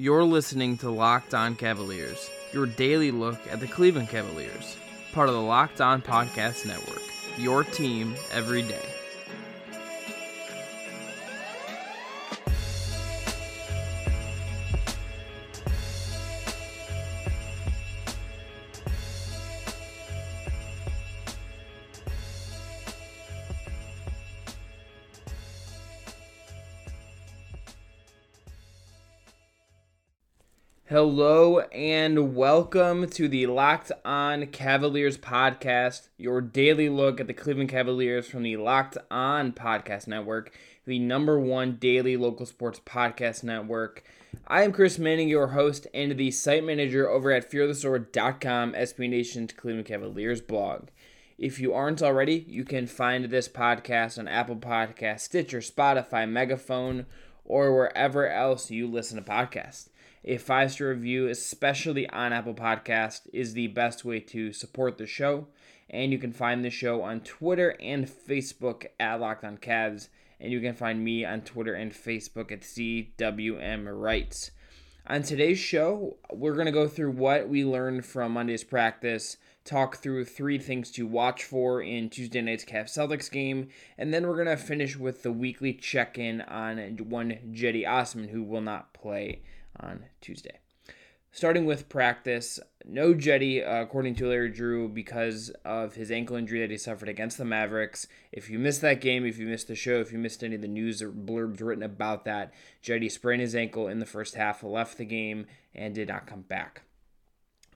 You're listening to Locked On Cavaliers, your daily look at the Cleveland Cavaliers, part of the Locked On Podcast Network. Your team every day. Hello and welcome to the Locked On Cavaliers podcast, your daily look at the Cleveland Cavaliers from the Locked On Podcast Network, the number one daily local sports podcast network. I am Chris Manning, your host and the site manager over at fearthesword.com, SB Nation's Cleveland Cavaliers blog. If you aren't already, you can find this podcast on Apple Podcasts, Stitcher, Spotify, Megaphone, or wherever else you listen to podcasts. A five star review, especially on Apple Podcast, is the best way to support the show. And you can find the show on Twitter and Facebook at Locked On Cavs. And you can find me on Twitter and Facebook at CWM Rights. On today's show, we're going to go through what we learned from Monday's practice, talk through three things to watch for in Tuesday night's Cavs Celtics game, and then we're going to finish with the weekly check in on one Cedi Osman, who will not play on Tuesday. Starting with practice, no Cedi, uh, according to Larry Drew, because of his ankle injury that he suffered against the Mavericks. If you missed that game, if you missed the show, if you missed any of the news or blurbs written about that, Cedi sprained his ankle in the first half, left the game, and did not come back.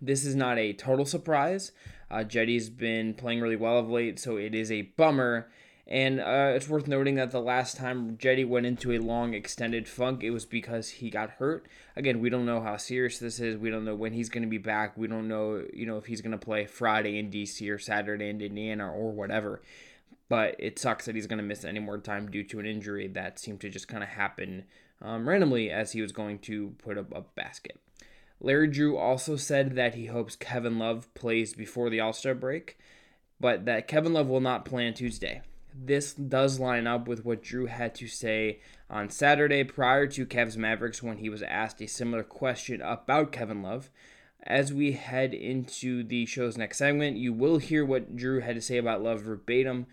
This is not a total surprise. Uh, Cedi's been playing really well of late, so it is a bummer and uh, it's worth noting that the last time Cedi went into a long extended funk, it was because he got hurt. Again, we don't know how serious this is. We don't know when he's going to be back. We don't know, you know, if he's going to play Friday in DC or Saturday in Indiana or whatever. But it sucks that he's going to miss any more time due to an injury that seemed to just kind of happen um, randomly as he was going to put up a basket. Larry Drew also said that he hopes Kevin Love plays before the All Star break, but that Kevin Love will not play on Tuesday this does line up with what Drew had to say on Saturday prior to Cavs Mavericks when he was asked a similar question about Kevin Love. As we head into the show's next segment, you will hear what Drew had to say about Love verbatim.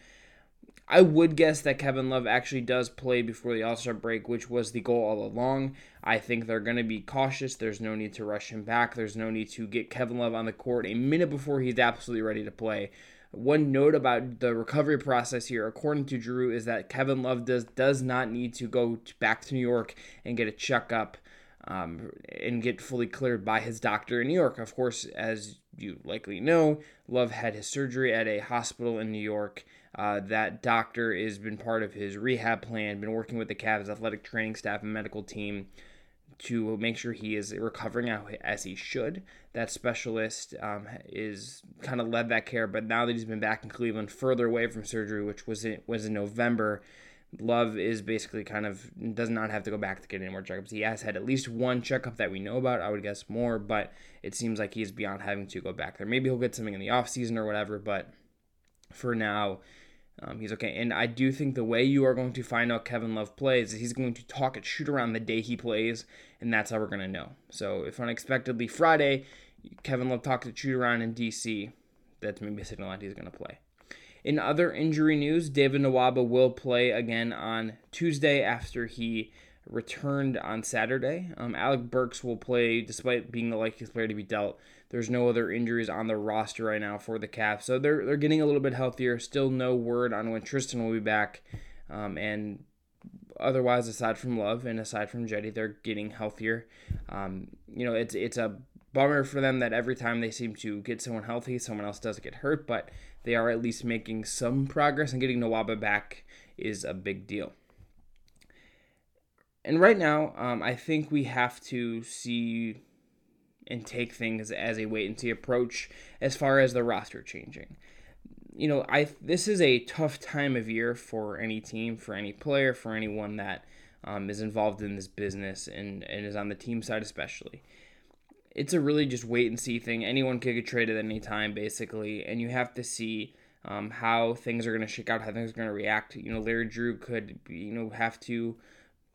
I would guess that Kevin Love actually does play before the All Star break, which was the goal all along. I think they're going to be cautious. There's no need to rush him back. There's no need to get Kevin Love on the court a minute before he's absolutely ready to play. One note about the recovery process here, according to Drew, is that Kevin Love does does not need to go back to New York and get a checkup um, and get fully cleared by his doctor in New York. Of course, as you likely know, Love had his surgery at a hospital in New York. Uh, that doctor has been part of his rehab plan, been working with the Cavs athletic training staff and medical team to make sure he is recovering as he should. That specialist um, is kind of led that care, but now that he's been back in Cleveland, further away from surgery, which was in, was in November, Love is basically kind of does not have to go back to get any more checkups. He has had at least one checkup that we know about. I would guess more, but it seems like he's beyond having to go back there. Maybe he'll get something in the off season or whatever, but for now, um, he's okay. And I do think the way you are going to find out Kevin Love plays is he's going to talk at shoot around the day he plays, and that's how we're going to know. So if unexpectedly Friday, Kevin Love talks at shoot around in DC, that's maybe a signal that he's going to play. In other injury news, David Nwaba will play again on Tuesday after he returned on Saturday. Um, Alec Burks will play despite being the likeliest player to be dealt. There's no other injuries on the roster right now for the Cavs, so they're they're getting a little bit healthier. Still no word on when Tristan will be back, um, and otherwise, aside from Love and aside from Cedi, they're getting healthier. Um, you know, it's it's a bummer for them that every time they seem to get someone healthy, someone else does get hurt, but they are at least making some progress, and getting Nwaba back is a big deal and right now, um, I think we have to see and take things as a wait and see approach as far as the roster changing. You know, I this is a tough time of year for any team, for any player, for anyone that um, is involved in this business and, and is on the team side especially. It's a really just wait and see thing. Anyone could get traded at any time, basically, and you have to see um, how things are going to shake out, how things are going to react. You know, Larry Drew could, you know, have to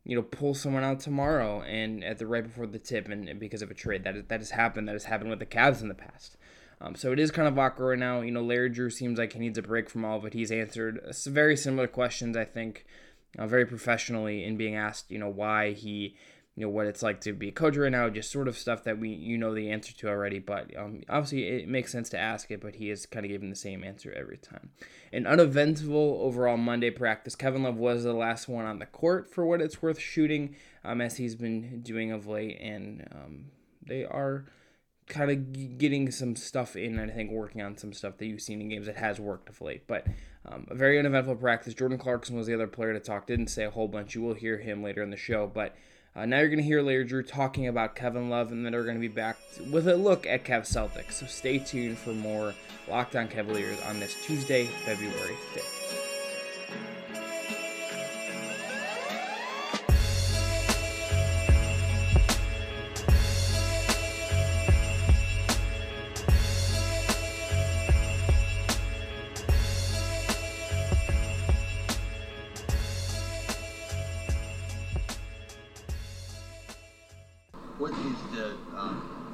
you know, pull someone out tomorrow and at the right before the tip, and, because of a trade that that has happened, that has happened with the Cavs in the past. Um, so it is kind of awkward right now. You know, Larry Drew seems like he needs a break from all of it. He's answered very similar questions, I think, uh, very professionally in being asked, you know, why he you know what it's like to be a coach right now, just sort of stuff that we you know the answer to already. But um, obviously, it makes sense to ask it. But he is kind of giving the same answer every time. An uneventful overall Monday practice. Kevin Love was the last one on the court for what it's worth shooting, um, as he's been doing of late, and um, they are kind of getting some stuff in and I think working on some stuff that you've seen in games that has worked of late. But um, a very uneventful practice. Jordan Clarkson was the other player to talk. Didn't say a whole bunch. You will hear him later in the show, but uh, now you're going to hear Larry Drew talking about Kevin Love, and then we're going to be back with a look at Cavs Celtics. So stay tuned for more Locked On Cavaliers on this Tuesday, February 5th.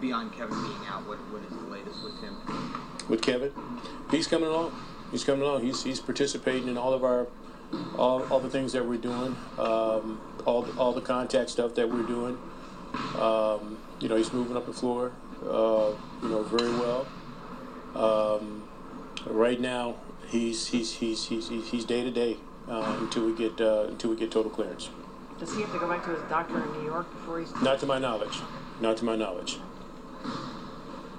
Beyond Kevin being out, what, what is the latest with him? With Kevin, he's coming along. He's coming along. He's he's participating in all of our all, all the things that we're doing, um, all the, all the contact stuff that we're doing. Um, you know, he's moving up the floor. Uh, you know, very well. Um, right now, he's he's he's he's he's day to day until we get uh, until we get total clearance. Does he have to go back to his doctor in New York before he's? Not to my knowledge. Not to my knowledge.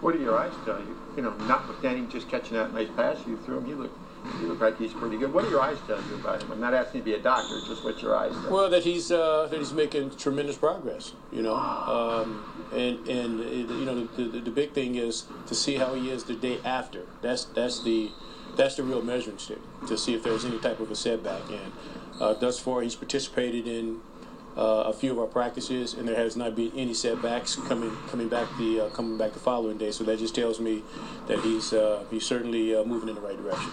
What do your eyes tell you? You know, notwithstanding just catching that nice pass you threw him, you look you look like he's pretty good. What do your eyes tell you about him? I'm not asking you to be a doctor, just what your eyes tell. Well, that he's uh, that he's making tremendous progress. You know, um, and and it, you know the, the, the big thing is to see how he is the day after. That's that's the that's the real measuring stick to see if there's any type of a setback. And uh, thus far, he's participated in uh, a few of our practices, and there has not been any setbacks coming coming back the uh, coming back the following day. So that just tells me that he's uh, he's certainly uh, moving in the right direction.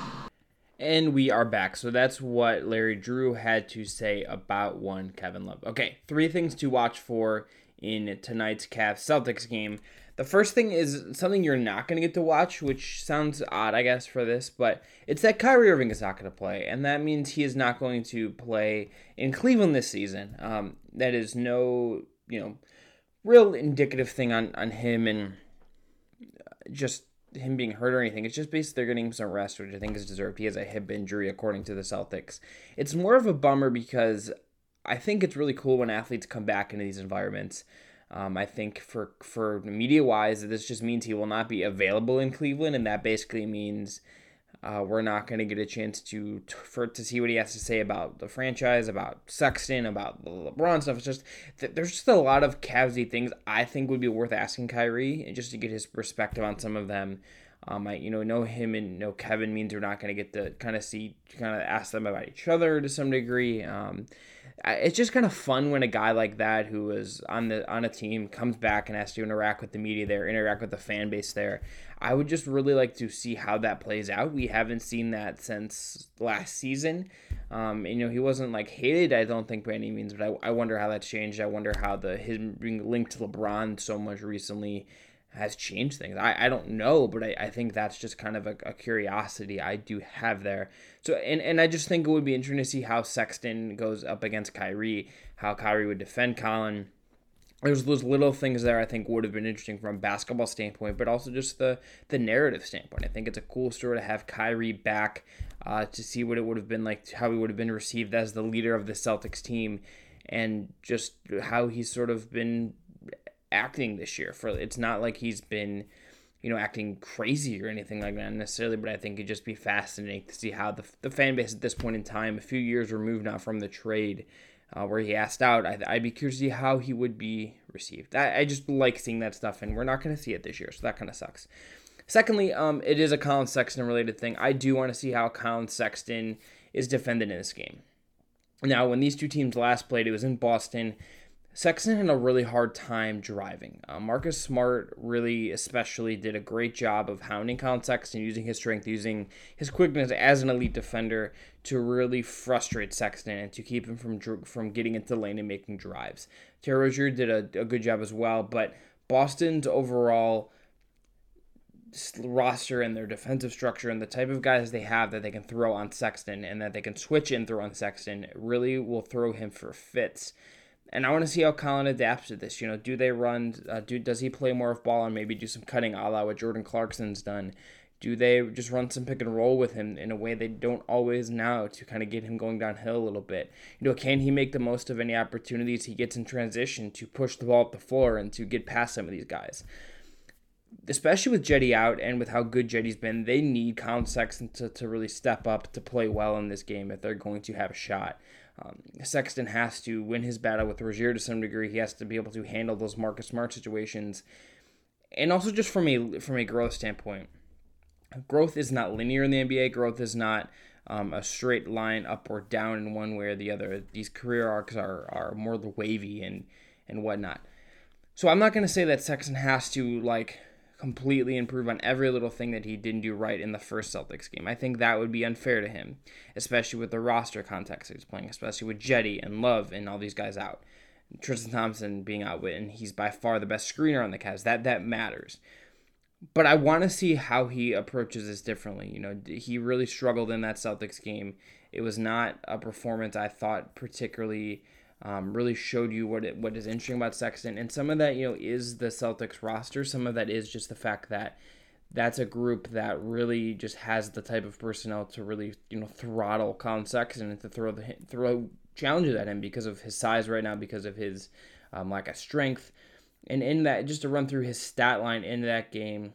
And we are back. So that's what Larry Drew had to say about one Kevin Love. Okay, three things to watch for in tonight's Cavs Celtics game. The first thing is something you're not going to get to watch, which sounds odd, I guess, for this, but it's that Kyrie Irving is not going to play, and that means he is not going to play in Cleveland this season. Um, that is no, you know, real indicative thing on, on him and just him being hurt or anything. It's just basically they're getting some rest, which I think is deserved. He has a hip injury, according to the Celtics. It's more of a bummer because I think it's really cool when athletes come back into these environments. Um, I think for for media wise, this just means he will not be available in Cleveland, and that basically means uh, we're not going to get a chance to for to see what he has to say about the franchise, about Sexton, about the LeBron stuff. It's just there's just a lot of Cavsy things I think would be worth asking Kyrie, and just to get his perspective on some of them. Um, I you know know him and know Kevin means we're not going to get to kind of see kind of ask them about each other to some degree. Um, it's just kind of fun when a guy like that who was on the on a team comes back and has to interact with the media there, interact with the fan base there. I would just really like to see how that plays out. We haven't seen that since last season. Um, you know, he wasn't like hated, I don't think by any means, but I, I wonder how that's changed. I wonder how the his being linked to LeBron so much recently has changed things. I, I don't know, but I, I think that's just kind of a, a curiosity I do have there. So and, and I just think it would be interesting to see how Sexton goes up against Kyrie, how Kyrie would defend Collin. There's those little things there I think would have been interesting from a basketball standpoint, but also just the the narrative standpoint. I think it's a cool story to have Kyrie back uh, to see what it would have been like, how he would have been received as the leader of the Celtics team, and just how he's sort of been acting this year. For it's not like he's been, you know, acting crazy or anything like that necessarily, but I think it'd just be fascinating to see how the the fan base at this point in time, a few years removed now from the trade. Uh, where he asked out, I, would be curious to see how he would be received. I, I just like seeing that stuff, and we're not going to see it this year, so that kind of sucks. Secondly, um, it is a Collin Sexton related thing. I do want to see how Collin Sexton is defended in this game. Now, when these two teams last played, it was in Boston. Sexton had a really hard time driving. Uh, Marcus Smart really, especially, did a great job of hounding Collin Sexton, using his strength, using his quickness as an elite defender to really frustrate Sexton and to keep him from from getting into lane and making drives. Terry Rozier did a, a good job as well, but Boston's overall roster and their defensive structure and the type of guys they have that they can throw on Sexton and that they can switch and throw on Sexton really will throw him for fits and I want to see how Collin adapts to this. You know, do they run? Uh, do does he play more of ball and maybe do some cutting, a la what Jordan Clarkson's done? Do they just run some pick and roll with him in a way they don't always now to kind of get him going downhill a little bit? You know, can he make the most of any opportunities he gets in transition to push the ball up the floor and to get past some of these guys? Especially with Cedi out and with how good Cedi's been, they need Collin Sexton to, to really step up to play well in this game if they're going to have a shot. Um, Sexton has to win his battle with Rozier to some degree. He has to be able to handle those Marcus Smart situations, and also just from a from a growth standpoint, growth is not linear in the NBA. Growth is not um, a straight line up or down in one way or the other. These career arcs are are more the wavy and and whatnot. So I'm not going to say that Sexton has to like completely improve on every little thing that he didn't do right in the first Celtics game. I think that would be unfair to him, especially with the roster context he's playing, especially with Cedi and Love and all these guys out. Tristan Thompson being out, with, and he's by far the best screener on the Cavs. That that matters. But I want to see how he approaches this differently. You know, he really struggled in that Celtics game. It was not a performance I thought particularly um, really showed you what it, what is interesting about Sexton, and some of that you know is the Celtics roster. Some of that is just the fact that that's a group that really just has the type of personnel to really you know throttle Collin Sexton and to throw the throw challenges at him because of his size right now, because of his um, lack of strength, and in that just to run through his stat line in that game.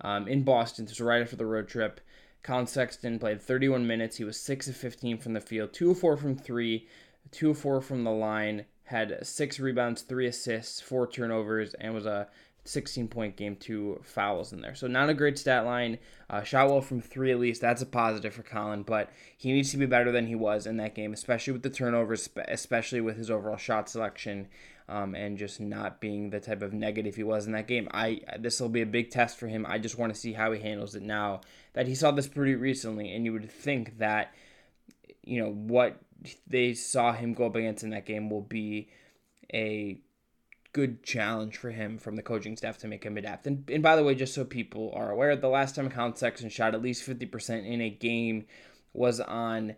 Um, in Boston, just right after the road trip, Collin Sexton played 31 minutes. He was 6 of 15 from the field, 2 of 4 from 3, 2 of 4 from the line, had 6 rebounds, 3 assists, 4 turnovers, and was a 16 point game, 2 fouls in there. So, not a great stat line. Uh, shot well from 3 at least. That's a positive for Collin, but he needs to be better than he was in that game, especially with the turnovers, especially with his overall shot selection um, and just not being the type of negative he was in that game. I this will be a big test for him. I just want to see how he handles it now that he saw this pretty recently, and you would think that you know what they saw him go up against in that game will be a good challenge for him from the coaching staff to make him adapt. And, and by the way, just so people are aware, the last time Collin Sexton shot at least 50% in a game was on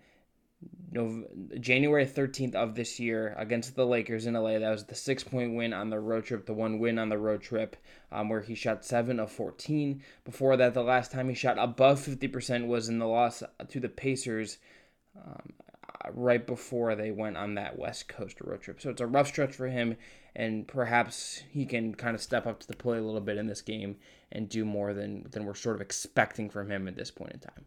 January 13th of this year against the Lakers in LA. That was the six point win on the road trip, the one win on the road trip, um, where he shot 7 of 14. Before that, the last time he shot above 50% was in the loss to the Pacers um, right before they went on that West Coast road trip. So it's a rough stretch for him, and perhaps he can kind of step up to the plate a little bit in this game and do more than, than we're sort of expecting from him at this point in time.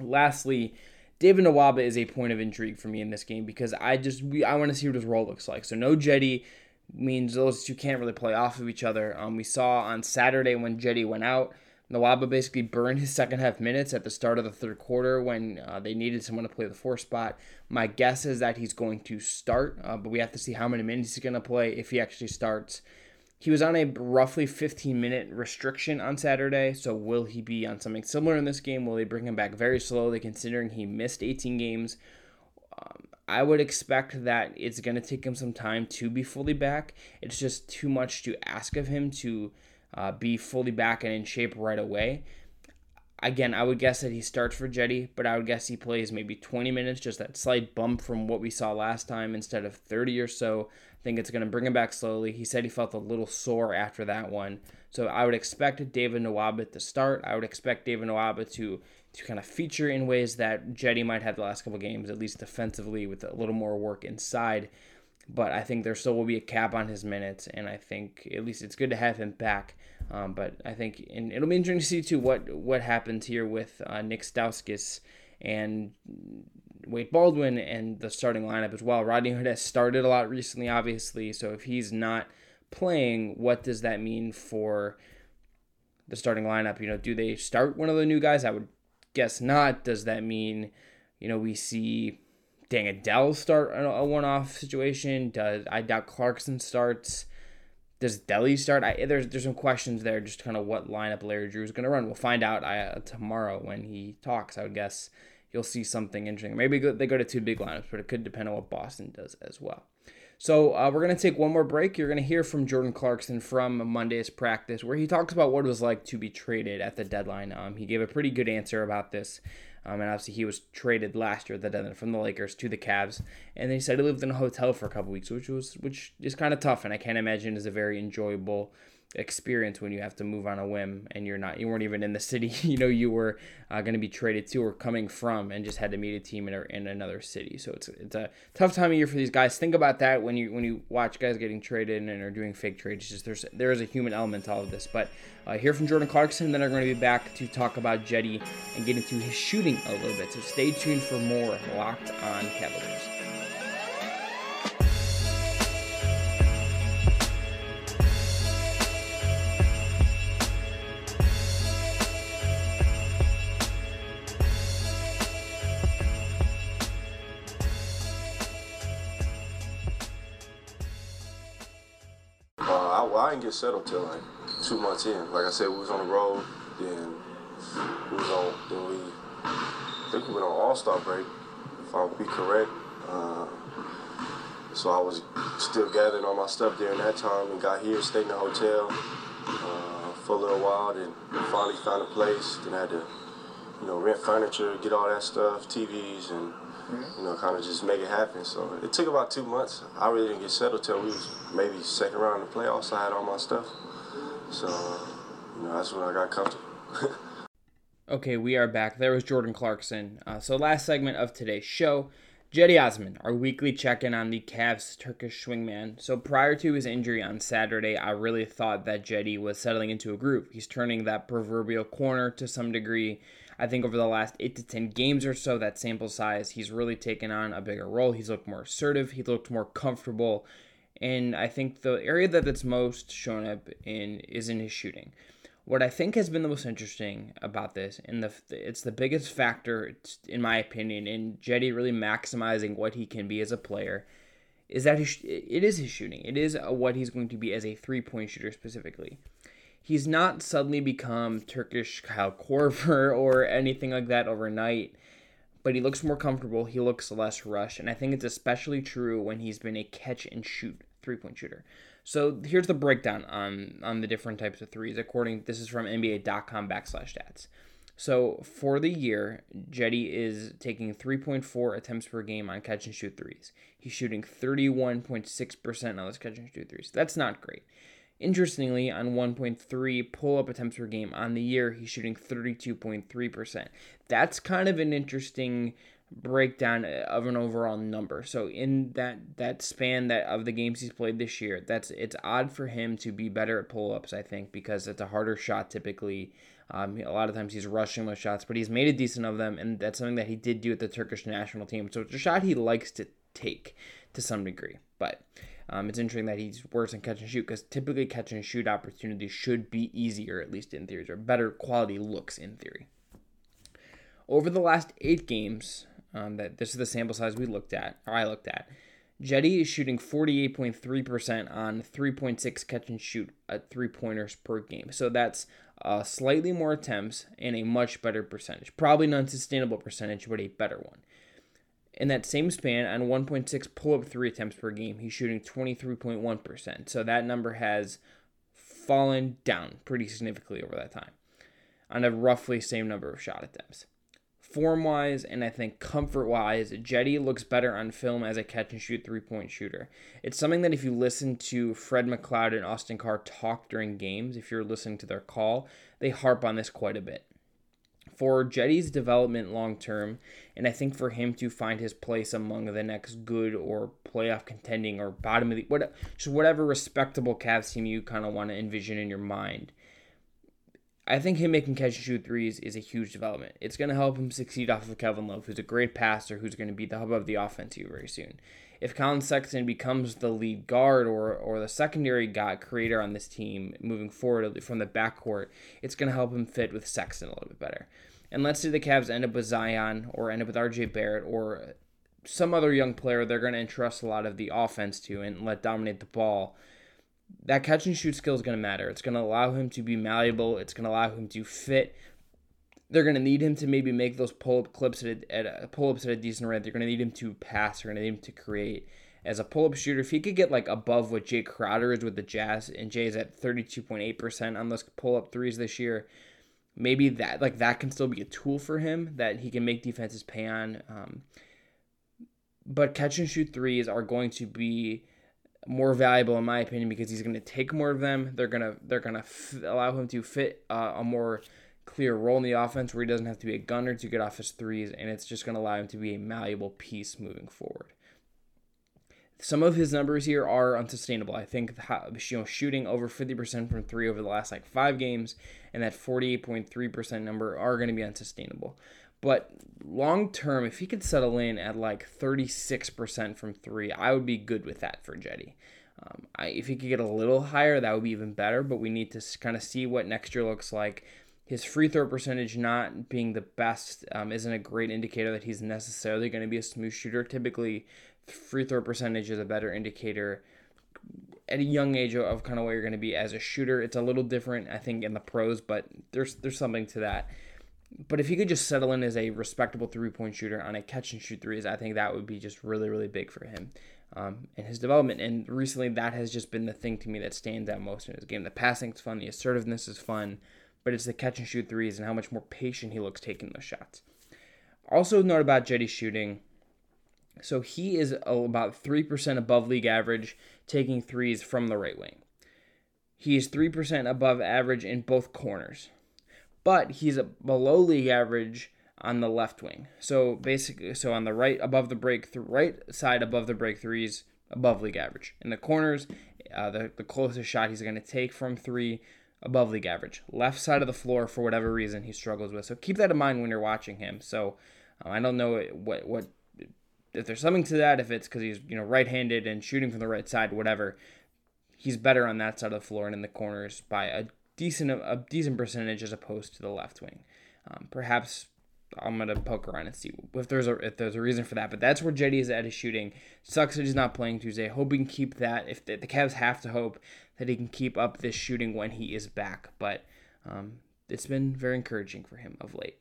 Lastly, David Nwaba is a point of intrigue for me in this game because I just we, I want to see what his role looks like. So no Cedi means those two can't really play off of each other. Um, we saw on Saturday when Cedi went out, Nwaba basically burned his second half minutes at the start of the third quarter when uh, they needed someone to play the four spot. My guess is that he's going to start, uh, but we have to see how many minutes he's going to play if he actually starts. He was on a roughly 15 minute restriction on Saturday, so will he be on something similar in this game? Will they bring him back very slowly considering he missed 18 games? Um, I would expect that it's going to take him some time to be fully back. It's just too much to ask of him to uh, be fully back and in shape right away. Again, I would guess that he starts for Cedi, but I would guess he plays maybe 20 minutes, just that slight bump from what we saw last time instead of 30 or so. I think it's going to bring him back slowly. He said he felt a little sore after that one. So I would expect David Nwaba to start. I would expect David Nwaba to to kind of feature in ways that Cedi might have the last couple games, at least defensively, with a little more work inside. But I think there still will be a cap on his minutes, and I think at least it's good to have him back. Um, but I think and it'll be interesting to see too what what happens here with uh, Nick Stauskas and Wade Baldwin and the starting lineup as well. Rodney Hood has started a lot recently, obviously. So if he's not playing, what does that mean for the starting lineup? You know, do they start one of the new guys? I would guess not. Does that mean, you know, we see Deng Adel start a one-off situation? Does I doubt Clarkson starts? Does Delly start? I, there's there's some questions there, just kind of what lineup Larry Drew is going to run. We'll find out uh, tomorrow when he talks. I would guess you'll see something interesting. Maybe they go to two big lineups, but it could depend on what Boston does as well. So uh, we're going to take one more break. You're going to hear from Jordan Clarkson from Monday's practice, where he talks about what it was like to be traded at the deadline. Um, he gave a pretty good answer about this. Um, and obviously, he was traded last year the deadline from the Lakers to the Cavs, and he said he lived in a hotel for a couple weeks, which was which is kind of tough, and I can't imagine is a very enjoyable experience when you have to move on a whim and you're not you weren't even in the city you know you were uh, going to be traded to or coming from and just had to meet a team in, a, in another city. So it's it's a tough time of year for these guys. Think about that when you when you watch guys getting traded and are doing fake trades. Just there's there is a human element to all of this. But uh, hear from Jordan Clarkson then are going to be back to talk about Jetty and get into his shooting a little bit. So stay tuned for more locked on Cavaliers get settled till like two months in. Like I said, we was on the road, then we was on, then we, I think we went on All Star break, if I'll be correct. Uh, so I was still gathering all my stuff during that time and got here, stayed in the hotel uh, for a little while, then finally found a place. Then I had to, you know, rent furniture, get all that stuff, TVs, and you know, kind of just make it happen. So it took about two months. I really didn't get settled till we was maybe second round of the playoffs. I had all my stuff. So, you know, that's when I got comfortable. okay, we are back. There was Jordan Clarkson. Uh, so last segment of today's show. Cedi Osman, our weekly check-in on the Cavs Turkish swingman. So prior to his injury on Saturday, I really thought that Cedi was settling into a groove. He's turning that proverbial corner to some degree. I think over the last eight to 10 games or so, that sample size, he's really taken on a bigger role. He's looked more assertive, he looked more comfortable. And I think the area that that's most shown up in is in his shooting. What I think has been the most interesting about this, and the it's the biggest factor, in my opinion, in Cedi really maximizing what he can be as a player, is that it is his shooting. It is what he's going to be as a three point shooter specifically he's not suddenly become Turkish Kyle Korver or anything like that overnight, but he looks more comfortable. He looks less rushed, and I think it's especially true when he's been a catch and shoot three point shooter. So here's the breakdown on on the different types of threes. According this is from NBA.com backslash stats. So for the year, Cedi is taking 3.4 attempts per game on catch and shoot threes. He's shooting 31.6% on those catch and shoot threes. That's not great. Interestingly, on 1.3 pull up attempts per game on the year, he's shooting 32.3%. That's kind of an interesting breakdown of an overall number. So in that that span that of the games he's played this year, that's it's odd for him to be better at pull ups. I think because it's a harder shot typically. Um, a lot of times he's rushing those shots, but he's made a decent of them, and that's something that he did do at the Turkish national team. So it's a shot he likes to take to some degree, but. Um, it's interesting that he's worse in catch and shoot because typically catch and shoot opportunities should be easier, at least in theory, or better quality looks in theory. Over the last eight games, um, that this is the sample size we looked at, or I looked at. Cedi is shooting 48.3% on 3.6 catch and shoot at three pointers per game. So that's uh, slightly more attempts and a much better percentage. Probably an unsustainable percentage, but a better one. In that same span, on 1.6 pull up three attempts per game, he's shooting 23.1%. So that number has fallen down pretty significantly over that time on a roughly same number of shot attempts. Form wise and I think comfort wise, Cedi looks better on film as a catch and shoot three point shooter. It's something that if you listen to Fred McLeod and Austin Carr talk during games, if you're listening to their call, they harp on this quite a bit for Cedi's development long term, and I think for him to find his place among the next good or playoff contending or bottom of the what just whatever respectable Cavs team you kind of want to envision in your mind. I think him making catch and shoot threes is a huge development. It's going to help him succeed off of Kevin Love, who's a great passer, who's going to be the hub of the offense here very soon if Collin Sexton becomes the lead guard or or the secondary guy creator on this team moving forward from the backcourt, it's going to help him fit with Sexton a little bit better. And let's say the Cavs end up with Zion or end up with RJ Barrett or some other young player they're going to entrust a lot of the offense to and let dominate the ball, that catch and shoot skill is going to matter. It's going to allow him to be malleable. It's going to allow him to fit. They're going to need him to maybe make those pull up clips at a, at a pull ups at a decent rate. They're going to need him to pass. They're going to need him to create. As a pull up shooter, if he could get like above what Jae Crowder is with the Jazz, and Jae is at 32.8% on those pull up threes this year, maybe that like that can still be a tool for him that he can make defenses pay on. Um, but catch and shoot threes are going to be more valuable in my opinion because he's going to take more of them. They're gonna they're gonna f- allow him to fit uh, a more clear role in the offense where he doesn't have to be a gunner to get off his threes, and it's just going to allow him to be a malleable piece moving forward. Some of his numbers here are unsustainable. I think you know shooting over 50% from three over the last like five games and that 48.3% number are going to be unsustainable. But long term, if he could settle in at like 36% from three, I would be good with that for Cedi. Um, I, if he could get a little higher, that would be even better. But we need to kind of see what next year looks like. His free throw percentage not being the best um, isn't a great indicator that he's necessarily going to be a smooth shooter. Typically, free throw percentage is a better indicator at a young age of kind of where you're going to be as a shooter. It's a little different, I think, in the pros, but there's there's something to that. But if he could just settle in as a respectable three point shooter on a catch and shoot threes, I think that would be just really, really big for him um, in his development. And recently, that has just been the thing to me that stands out most in his game. The passing's fun, the assertiveness is fun, but it's the catch and shoot threes and how much more patient he looks taking those shots. Also, note about Cedi's shooting. So he is about 3% above league average taking threes from the right wing. He is 3% above average in both corners but he's below league average on the left wing. So basically, so on the right above the break, right side above the break threes, above league average. In the corners, uh, the the closest shot he's going to take from three, above league average. Left side of the floor, for whatever reason, he struggles with. So keep that in mind when you're watching him. So um, I don't know what what if there's something to that. If it's because he's you know right-handed and shooting from the right side, whatever. He's better on that side of the floor and in the corners by a decent a decent percentage as opposed to the left wing. Um, perhaps I'm gonna poke around and see if there's a if there's a reason for that. But that's where Cedi is at his shooting. Sucks that he's not playing Tuesday. Hope he can keep that. If the, the Cavs have to hope that he can keep up this shooting when he is back. But um, it's been very encouraging for him of late.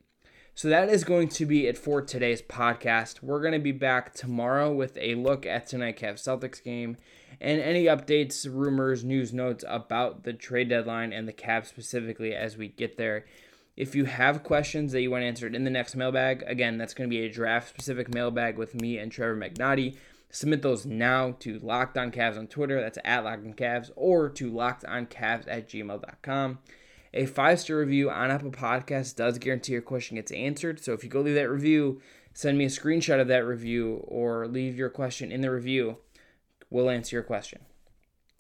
So that is going to be it for today's podcast. We're going to be back tomorrow with a look at tonight Cavs Celtics game and any updates, rumors, news notes about the trade deadline and the Cavs specifically as we get there. If you have questions that you want answered in the next mailbag, again, that's going to be a draft specific mailbag with me and Trevor Magnotti. Submit those now to Locked On Cavs on Twitter, that's at Locked On Cavs, or to Locked On lockedoncavs at gmail.com. A five star review on Apple Podcasts does guarantee your question gets answered. So if you go leave that review, send me a screenshot of that review or leave your question in the review. We'll answer your question.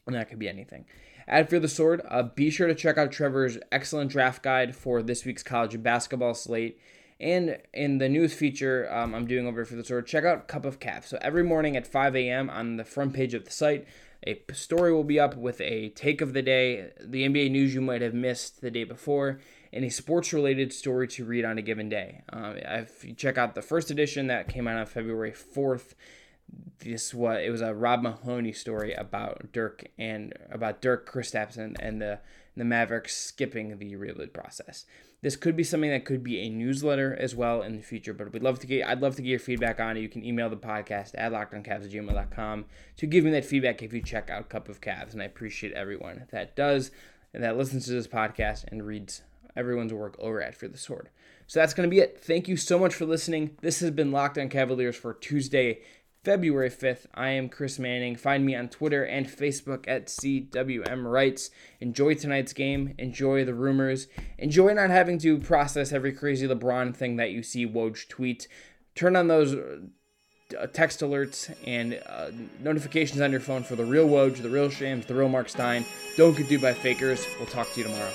And that could be anything. Add Fear the Sword, uh, be sure to check out Trevor's excellent draft guide for this week's college basketball slate. And in the news feature um, I'm doing over Fear the Sword, check out Cup of Cavs. So every morning at 5 a.m. on the front page of the site, a story will be up with a take of the day, the NBA news you might have missed the day before, and a sports related story to read on a given day. Um, if you check out the first edition that came out on February 4th, this was it was a Rob Mahoney story about Dirk and about Dirk Kristaps and, and the the Mavericks skipping the rebuild process. This could be something that could be a newsletter as well in the future, but we'd love to get I'd love to get your feedback on it. You can email the podcast at lockedoncavs to give me that feedback if you check out Cup of Cavs, and I appreciate everyone that does and that listens to this podcast and reads everyone's work over at Fear the Sword. So that's going to be it. Thank you so much for listening. This has been Locked On Cavaliers for Tuesday, February 5th. I am Chris Manning. Find me on Twitter and Facebook at CWM Rights. Enjoy tonight's game. Enjoy the rumors. Enjoy not having to process every crazy LeBron thing that you see Woj tweet. Turn on those uh, text alerts and uh, notifications on your phone for the real Woj, the real Shams, the real Mark Stein. Don't get duped by fakers. We'll talk to you tomorrow.